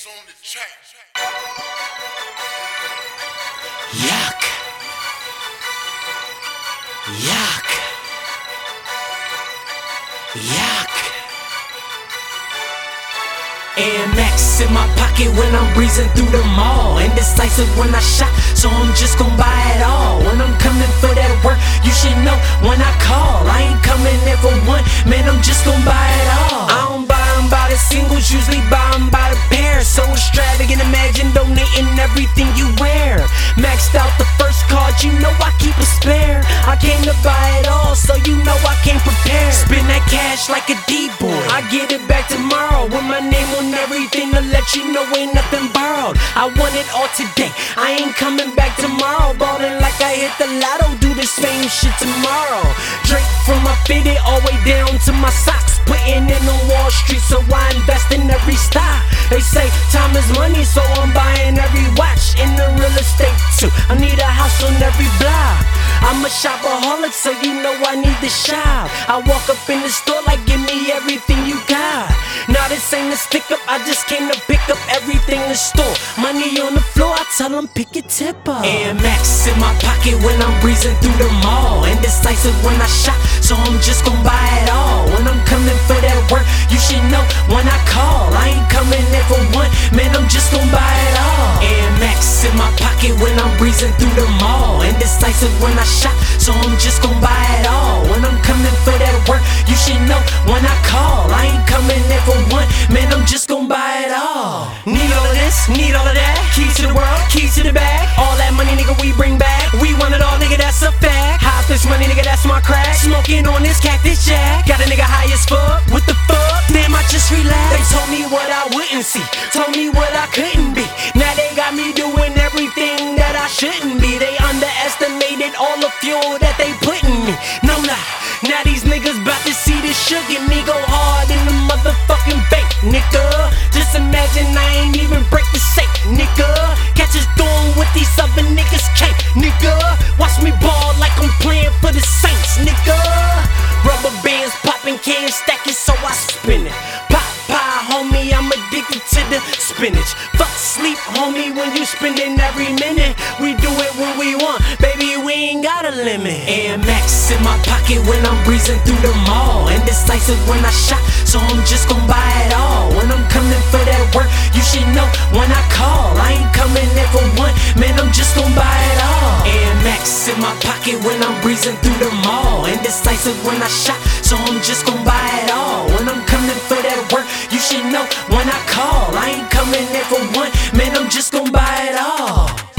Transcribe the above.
X on the track. Yuck. Yuck. Yuck. AmEx in my pocket when I'm breezing through the mall. Indecisive when I shop, so I'm just gon' buy it all. When I'm coming for that work, you should know when I call. I ain't coming there for imagine donating everything you wear. Maxed out the first card, you know I keep a spare. I came to buy it all, so you know I came prepared. Spend that cash like a D-boy. I get it back tomorrow with my name on everything to let you know ain't nothing borrowed. I want it all today. I ain't coming back tomorrow. Ballin' like I hit the lotto, do the same shit tomorrow. Drake from my fitted all way down to my socks. Putting in on Wall Street, so I invest in every stock. They say so I'm buying every watch in the real estate too. I need a house on every block. I'm a shopaholic, so you know I need to shop. I walk up in the store like, give me everything you got. Now this ain't a stick up, I just came to pick up everything in the store. Money on the floor, I tell them pick your tip up. AmEx in my pocket when I'm breezing through the mall. Indecisive when I shop, so I'm just gon' buy it all. When I'm coming for that work, you should know when I call. I ain't coming there for pocket when I'm breezing through the mall. Indecisive when I shop, so I'm just gon' buy it all. When I'm coming for that work, you should know when I call. I ain't coming there for one, man, I'm just gon' buy it all. Need all of this, need all of that. Keys to the world, keys to the bag. All that money, nigga, we bring back. We want it all, nigga, that's a fact. Hot this money, nigga, that's my crack. Smoking on this cactus jack. Got a nigga high as fuck. What the fuck? Damn, I just relaxed. They told me what I wouldn't see, told me what I couldn't shouldn't be. They underestimated all the fuel that they put in me. No lie. Now these niggas bout to see this sugar me go hard in the motherfucking bank, nigga. Just imagine I ain't even break the safe, nigga. Catch us doing what these other niggas can't, nigga. Watch me ball like I'm playing for the Saints, nigga. Rubber bands popping, cans stacking, so I spin it. Pop pie, homie, I'm addicted to the spinach. Fuck sleep, homie, when you spending every minute. We do it when we want, baby, we ain't got a limit. AmEx in my pocket when I'm breezing through the mall. Indecisive when I shop, so I'm just gon' buy it all. When I'm coming for that work, you should know when I call. I ain't coming there for one, man, I'm just gon' buy it all. AmEx in my pocket when I'm breezing through the mall. Indecisive when I shop, so I'm just gon' buy it all. When I'm coming for that work, should know when I call. I ain't coming in for one, man, I'm just gonna buy it all.